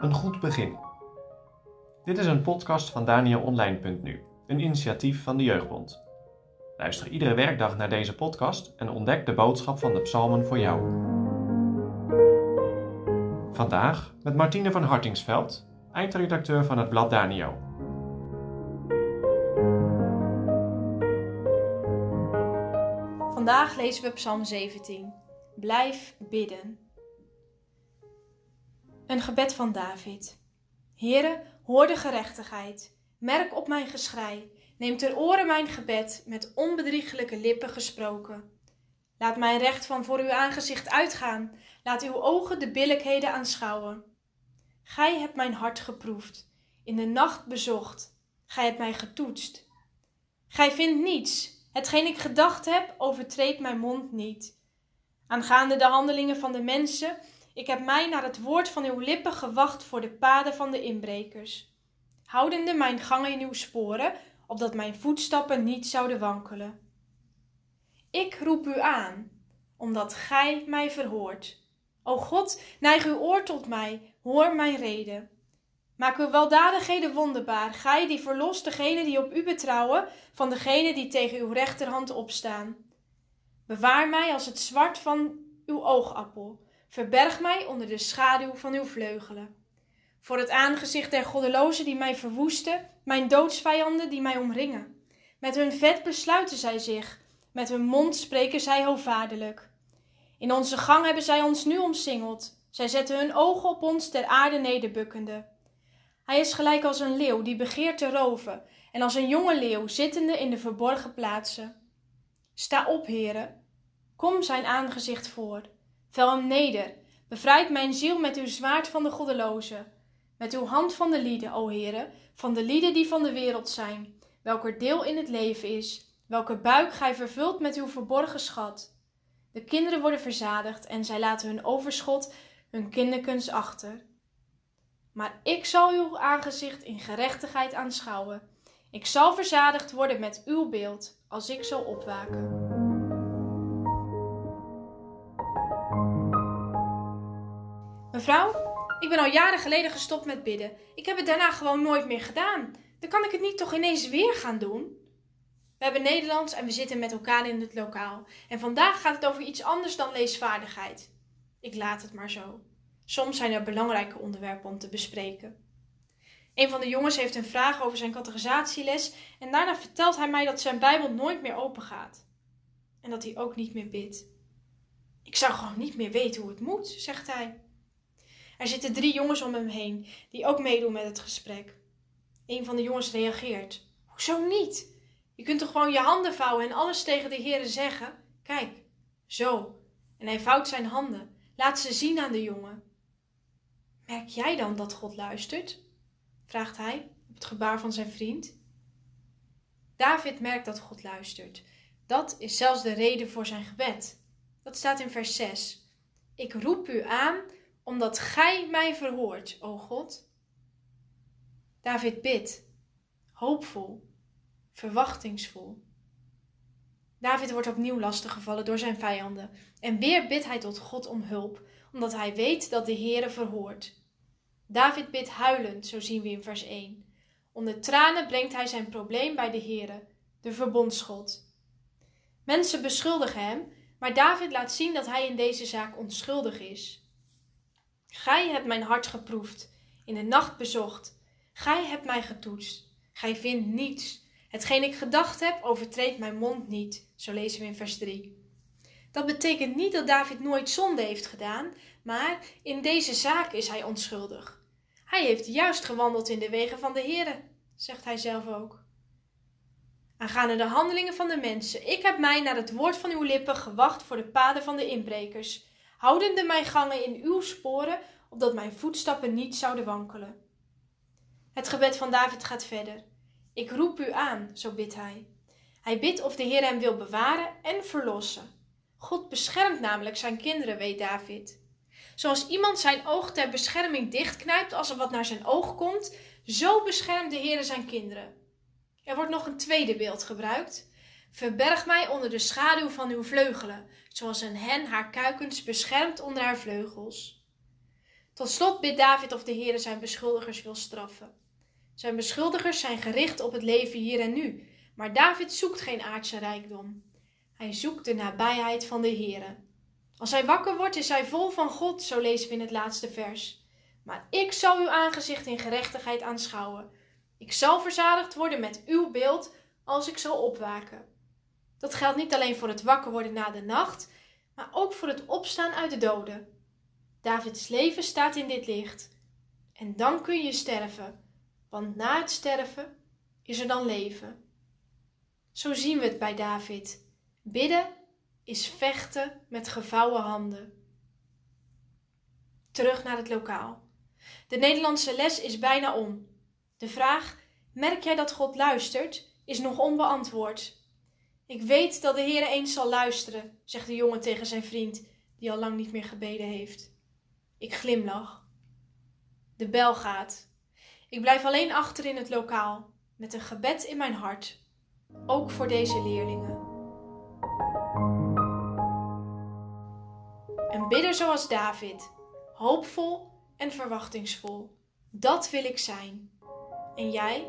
Een goed begin. Dit is een podcast van DanielOnline.nu, een initiatief van de Jeugdbond. Luister iedere werkdag naar deze podcast en ontdek de boodschap van de psalmen voor jou. Vandaag met Martine van Hartingsveld, eindredacteur van het blad Danio. Vandaag lezen we Psalm 17. Blijf bidden. Een gebed van David. Heere, hoor de gerechtigheid. Merk op mijn geschrei. Neem ter oren mijn gebed, met onbedriegelijke lippen gesproken. Laat mijn recht van voor uw aangezicht uitgaan. Laat uw ogen de billijkheden aanschouwen. Gij hebt mijn hart geproefd, in de nacht bezocht. Gij hebt mij getoetst. Gij vindt niets, hetgeen ik gedacht heb, overtreedt mijn mond niet. Aangaande de handelingen van de mensen, ik heb mij naar het woord van uw lippen gewacht voor de paden van de inbrekers. Houdende mijn gangen in uw sporen, opdat mijn voetstappen niet zouden wankelen. Ik roep u aan, omdat gij mij verhoort. O God, neig uw oor tot mij, hoor mijn reden. Maak uw weldadigheden wonderbaar, gij die verlost degenen die op u betrouwen, van degenen die tegen uw rechterhand opstaan. Bewaar mij als het zwart van uw oogappel, verberg mij onder de schaduw van uw vleugelen. Voor het aangezicht der goddelozen die mij verwoesten, mijn doodsvijanden die mij omringen. Met hun vet besluiten zij zich, met hun mond spreken zij hovaardelijk. In onze gang hebben zij ons nu omsingeld, zij zetten hun ogen op ons ter aarde nederbukkende. Hij is gelijk als een leeuw die begeert te roven, en als een jonge leeuw zittende in de verborgen plaatsen. Sta op, heren, kom zijn aangezicht voor, vel hem neder, bevrijd mijn ziel met uw zwaard van de goddelozen, met uw hand van de lieden, o heren, van de lieden die van de wereld zijn, welker deel in het leven is, welke buik gij vervult met uw verborgen schat. De kinderen worden verzadigd en zij laten hun overschot, hun kinderkens achter. Maar ik zal uw aangezicht in gerechtigheid aanschouwen. Ik zal verzadigd worden met uw beeld, als ik zal opwaken. Mevrouw, ik ben al jaren geleden gestopt met bidden. Ik heb het daarna gewoon nooit meer gedaan. Dan kan ik het niet toch ineens weer gaan doen? We hebben Nederlands en we zitten met elkaar in het lokaal. En vandaag gaat het over iets anders dan leesvaardigheid. Ik laat het maar zo. Soms zijn er belangrijke onderwerpen om te bespreken. Een van de jongens heeft een vraag over zijn categorisatieles en daarna vertelt hij mij dat zijn Bijbel nooit meer open gaat. En dat hij ook niet meer bidt. Ik zou gewoon niet meer weten hoe het moet, zegt hij. Er zitten drie jongens om hem heen die ook meedoen met het gesprek. Een van de jongens reageert. Hoezo niet? Je kunt toch gewoon je handen vouwen en alles tegen de heren zeggen? Kijk, zo. En hij vouwt zijn handen. Laat ze zien aan de jongen. Merk jij dan dat God luistert? Vraagt hij op het gebaar van zijn vriend. David merkt dat God luistert. Dat is zelfs de reden voor zijn gebed. Dat staat in vers 6. Ik roep u aan omdat gij mij verhoort, o God. David bidt, hoopvol, verwachtingsvol. David wordt opnieuw lastiggevallen door zijn vijanden en weer bidt hij tot God om hulp, omdat hij weet dat de Heere verhoort. David bidt huilend, zo zien we in vers 1. Onder tranen brengt hij zijn probleem bij de Heere, de verbondsgod. Mensen beschuldigen hem, maar David laat zien dat hij in deze zaak onschuldig is. Gij hebt mijn hart geproefd, in de nacht bezocht. Gij hebt mij getoetst. Gij vindt niets. Hetgeen ik gedacht heb, overtreedt mijn mond niet. Zo lezen we in vers 3. Dat betekent niet dat David nooit zonde heeft gedaan, maar in deze zaak is hij onschuldig. Hij heeft juist gewandeld in de wegen van de Heere, zegt hij zelf ook. Aangaande de handelingen van de mensen, ik heb mij naar het woord van uw lippen gewacht voor de paden van de inbrekers, houdende mijn gangen in uw sporen, opdat mijn voetstappen niet zouden wankelen. Het gebed van David gaat verder. Ik roep u aan, zo bidt hij. Hij bidt of de Heer hem wil bewaren en verlossen. God beschermt namelijk zijn kinderen, weet David. Zoals iemand zijn oog ter bescherming dichtknijpt als er wat naar zijn oog komt, zo beschermt de Heer zijn kinderen. Er wordt nog een tweede beeld gebruikt. Verberg mij onder de schaduw van uw vleugelen, zoals een hen haar kuikens beschermt onder haar vleugels. Tot slot bidt David of de Heere zijn beschuldigers wil straffen. Zijn beschuldigers zijn gericht op het leven hier en nu, maar David zoekt geen aardse rijkdom. Hij zoekt de nabijheid van de Heere. Als hij wakker wordt, is hij vol van God, zo lezen we in het laatste vers. Maar ik zal uw aangezicht in gerechtigheid aanschouwen. Ik zal verzadigd worden met uw beeld als ik zal opwaken. Dat geldt niet alleen voor het wakker worden na de nacht, maar ook voor het opstaan uit de doden. Davids leven staat in dit licht. En dan kun je sterven, want na het sterven is er dan leven. Zo zien we het bij David. Bidden is vechten met gevouwen handen. Terug naar het lokaal. De Nederlandse les is bijna om. De vraag: merk jij dat God luistert? is nog onbeantwoord. Ik weet dat de Heer eens zal luisteren, zegt de jongen tegen zijn vriend, die al lang niet meer gebeden heeft. Ik glimlach. De bel gaat. Ik blijf alleen achter in het lokaal, met een gebed in mijn hart, ook voor deze leerlingen. Bidder zoals David, hoopvol en verwachtingsvol. Dat wil ik zijn. En jij?